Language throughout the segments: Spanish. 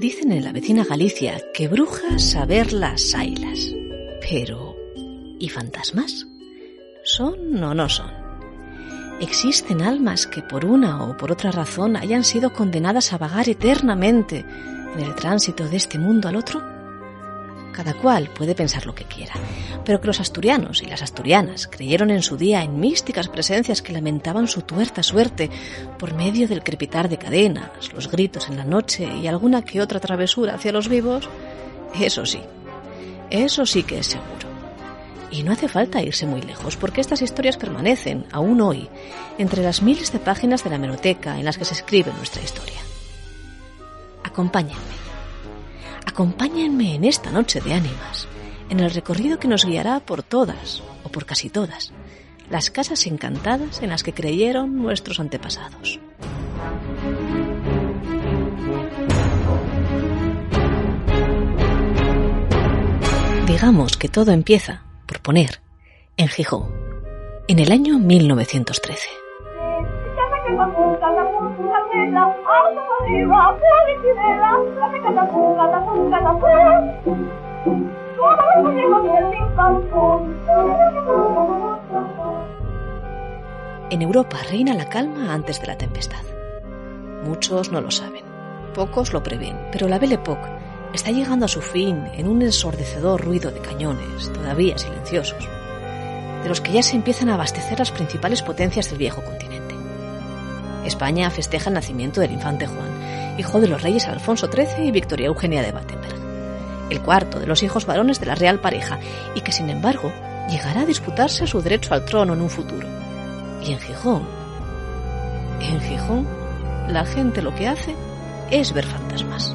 Dicen en la vecina Galicia que brujas saber las ailas. Pero, ¿y fantasmas? ¿Son o no son? ¿Existen almas que por una o por otra razón hayan sido condenadas a vagar eternamente en el tránsito de este mundo al otro? Cada cual puede pensar lo que quiera, pero que los asturianos y las asturianas creyeron en su día en místicas presencias que lamentaban su tuerta suerte por medio del crepitar de cadenas, los gritos en la noche y alguna que otra travesura hacia los vivos, eso sí, eso sí que es seguro. Y no hace falta irse muy lejos, porque estas historias permanecen, aún hoy, entre las miles de páginas de la hemeroteca en las que se escribe nuestra historia. Acompáñenme Acompáñenme en esta noche de ánimas, en el recorrido que nos guiará por todas, o por casi todas, las casas encantadas en las que creyeron nuestros antepasados. Digamos que todo empieza, por poner, en Gijón, en el año 1913. En Europa reina la calma antes de la tempestad. Muchos no lo saben, pocos lo prevén, pero la Belle Époque está llegando a su fin en un ensordecedor ruido de cañones, todavía silenciosos, de los que ya se empiezan a abastecer las principales potencias del viejo continente. España festeja el nacimiento del infante Juan, hijo de los reyes Alfonso XIII y Victoria Eugenia de Battenberg, el cuarto de los hijos varones de la real pareja, y que sin embargo llegará a disputarse su derecho al trono en un futuro. Y en Gijón, en Gijón, la gente lo que hace es ver fantasmas.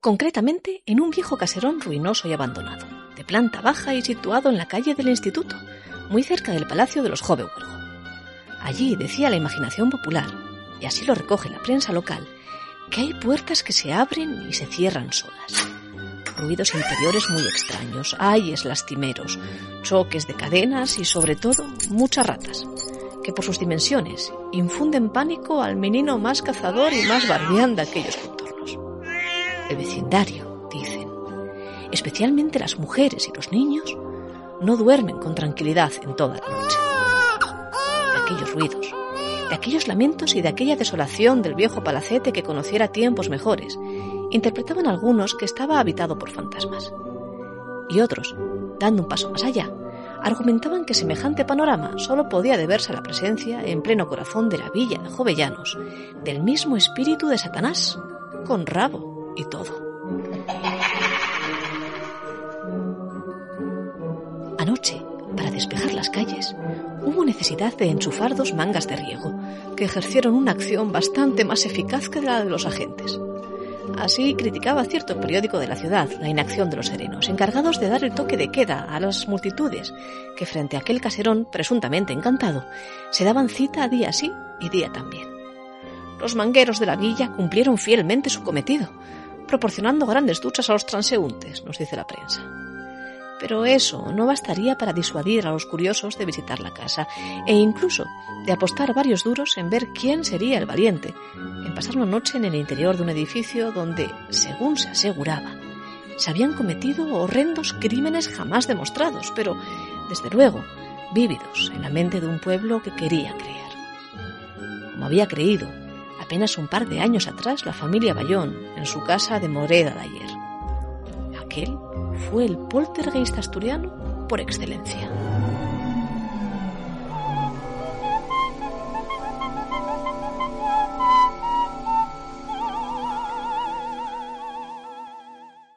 Concretamente en un viejo caserón ruinoso y abandonado de planta baja y situado en la calle del Instituto, muy cerca del Palacio de los Jove Allí decía la imaginación popular, y así lo recoge la prensa local, que hay puertas que se abren y se cierran solas. Ruidos interiores muy extraños, ayes lastimeros, choques de cadenas y sobre todo muchas ratas, que por sus dimensiones infunden pánico al menino más cazador y más barbián de aquellos contornos. El vecindario, especialmente las mujeres y los niños, no duermen con tranquilidad en toda la noche. Aquellos ruidos, de aquellos lamentos y de aquella desolación del viejo palacete que conociera tiempos mejores, interpretaban algunos que estaba habitado por fantasmas. Y otros, dando un paso más allá, argumentaban que semejante panorama solo podía deberse a la presencia en pleno corazón de la villa de Jovellanos del mismo espíritu de Satanás, con rabo y todo. Despejar las calles, hubo necesidad de enchufar dos mangas de riego, que ejercieron una acción bastante más eficaz que la de los agentes. Así criticaba cierto periódico de la ciudad la inacción de los serenos, encargados de dar el toque de queda a las multitudes que frente a aquel caserón presuntamente encantado se daban cita día sí y día también. Los mangueros de la villa cumplieron fielmente su cometido, proporcionando grandes duchas a los transeúntes, nos dice la prensa. Pero eso no bastaría para disuadir a los curiosos de visitar la casa e incluso de apostar varios duros en ver quién sería el valiente en pasar una noche en el interior de un edificio donde, según se aseguraba, se habían cometido horrendos crímenes jamás demostrados, pero, desde luego, vívidos en la mente de un pueblo que quería creer. Como había creído apenas un par de años atrás la familia Bayón en su casa de Moreda de ayer. Aquel fue el poltergeist asturiano por excelencia.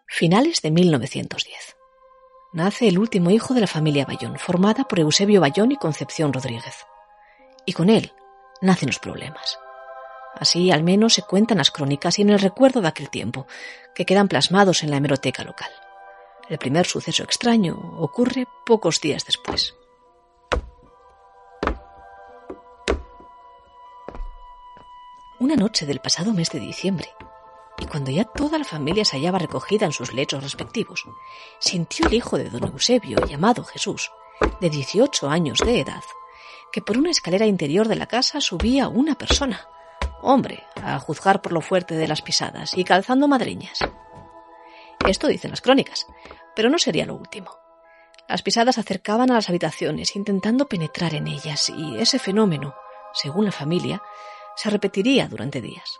Finales de 1910. Nace el último hijo de la familia Bayón, formada por Eusebio Bayón y Concepción Rodríguez. Y con él nacen los problemas. Así al menos se cuentan las crónicas y en el recuerdo de aquel tiempo, que quedan plasmados en la hemeroteca local. El primer suceso extraño ocurre pocos días después. Una noche del pasado mes de diciembre, y cuando ya toda la familia se hallaba recogida en sus lechos respectivos, sintió el hijo de don Eusebio, llamado Jesús, de 18 años de edad, que por una escalera interior de la casa subía una persona, hombre, a juzgar por lo fuerte de las pisadas y calzando madreñas. Esto dicen las crónicas, pero no sería lo último. Las pisadas acercaban a las habitaciones intentando penetrar en ellas y ese fenómeno, según la familia, se repetiría durante días.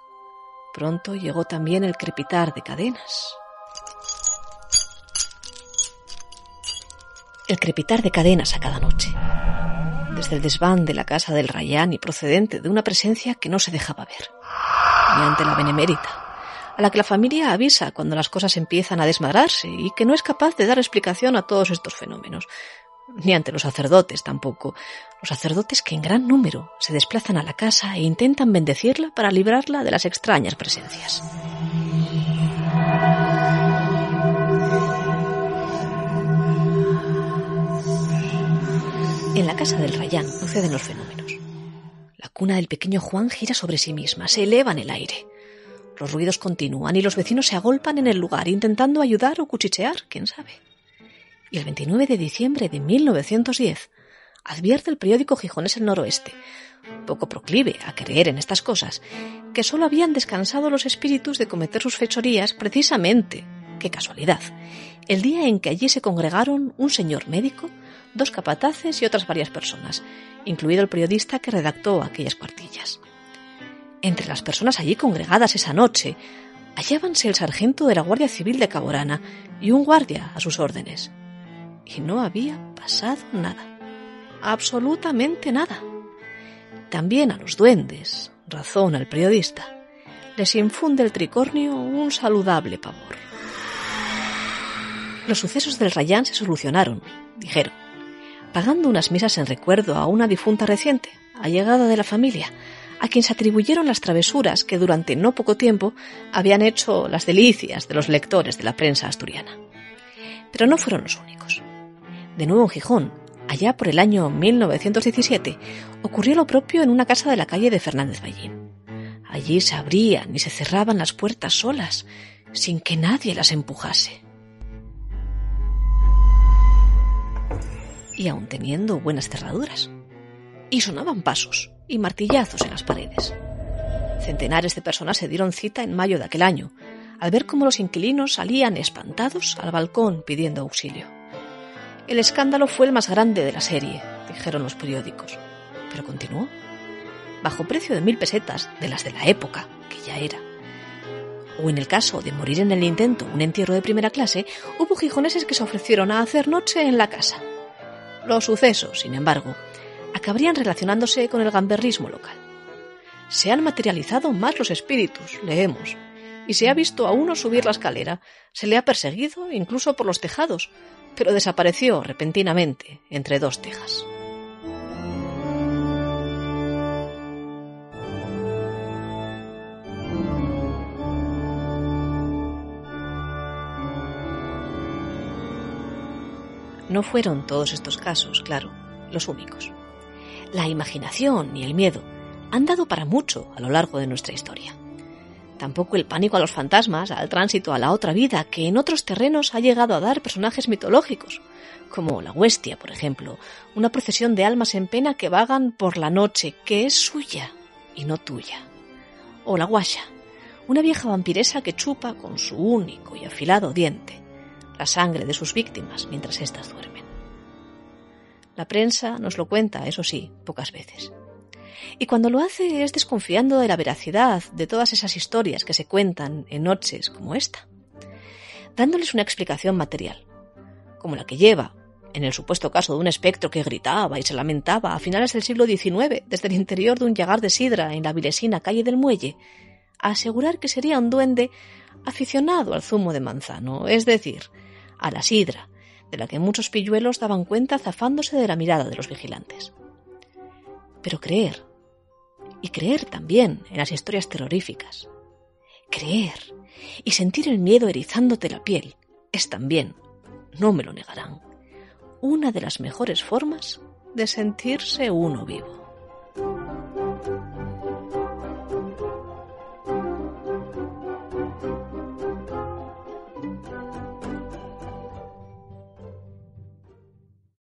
Pronto llegó también el crepitar de cadenas. El crepitar de cadenas a cada noche. Desde el desván de la casa del Rayán y procedente de una presencia que no se dejaba ver. Ni ante la benemérita, a la que la familia avisa cuando las cosas empiezan a desmadrarse y que no es capaz de dar explicación a todos estos fenómenos. Ni ante los sacerdotes tampoco. Los sacerdotes que en gran número se desplazan a la casa e intentan bendecirla para librarla de las extrañas presencias. En la casa del Rayán suceden los fenómenos. La cuna del pequeño Juan gira sobre sí misma, se eleva en el aire. Los ruidos continúan y los vecinos se agolpan en el lugar intentando ayudar o cuchichear, quién sabe. Y el 29 de diciembre de 1910 advierte el periódico Gijones el Noroeste, poco proclive a creer en estas cosas, que solo habían descansado los espíritus de cometer sus fechorías precisamente, qué casualidad, el día en que allí se congregaron un señor médico, dos capataces y otras varias personas, incluido el periodista que redactó aquellas cuartillas. Entre las personas allí congregadas esa noche hallábanse el sargento de la Guardia Civil de Caborana y un guardia a sus órdenes. Y no había pasado nada. Absolutamente nada. También a los duendes, razón al periodista, les infunde el tricornio un saludable pavor. Los sucesos del Rayán se solucionaron, dijeron, pagando unas misas en recuerdo a una difunta reciente, allegada de la familia, a quien se atribuyeron las travesuras que durante no poco tiempo habían hecho las delicias de los lectores de la prensa asturiana. Pero no fueron los únicos. De nuevo en Gijón, allá por el año 1917, ocurrió lo propio en una casa de la calle de Fernández Ballín. Allí se abrían y se cerraban las puertas solas, sin que nadie las empujase. Y aun teniendo buenas cerraduras. Y sonaban pasos, y martillazos en las paredes. Centenares de personas se dieron cita en mayo de aquel año, al ver cómo los inquilinos salían espantados al balcón pidiendo auxilio. El escándalo fue el más grande de la serie, dijeron los periódicos, pero continuó. Bajo precio de mil pesetas, de las de la época, que ya era. O en el caso de morir en el intento un entierro de primera clase, hubo gijoneses que se ofrecieron a hacer noche en la casa. Los sucesos, sin embargo, acabarían relacionándose con el gamberrismo local. Se han materializado más los espíritus, leemos, y se ha visto a uno subir la escalera, se le ha perseguido incluso por los tejados, pero desapareció repentinamente entre dos tejas. No fueron todos estos casos, claro, los únicos la imaginación y el miedo han dado para mucho a lo largo de nuestra historia. Tampoco el pánico a los fantasmas, al tránsito a la otra vida, que en otros terrenos ha llegado a dar personajes mitológicos, como la huestia, por ejemplo, una procesión de almas en pena que vagan por la noche, que es suya y no tuya. O la guasha, una vieja vampiresa que chupa con su único y afilado diente la sangre de sus víctimas mientras éstas duermen. La prensa nos lo cuenta, eso sí, pocas veces. Y cuando lo hace es desconfiando de la veracidad de todas esas historias que se cuentan en noches como esta, dándoles una explicación material, como la que lleva, en el supuesto caso de un espectro que gritaba y se lamentaba a finales del siglo XIX desde el interior de un llagar de sidra en la vilesina calle del Muelle, a asegurar que sería un duende aficionado al zumo de manzano, es decir, a la sidra, de la que muchos pilluelos daban cuenta zafándose de la mirada de los vigilantes. Pero creer, y creer también en las historias terroríficas, creer y sentir el miedo erizándote la piel, es también, no me lo negarán, una de las mejores formas de sentirse uno vivo.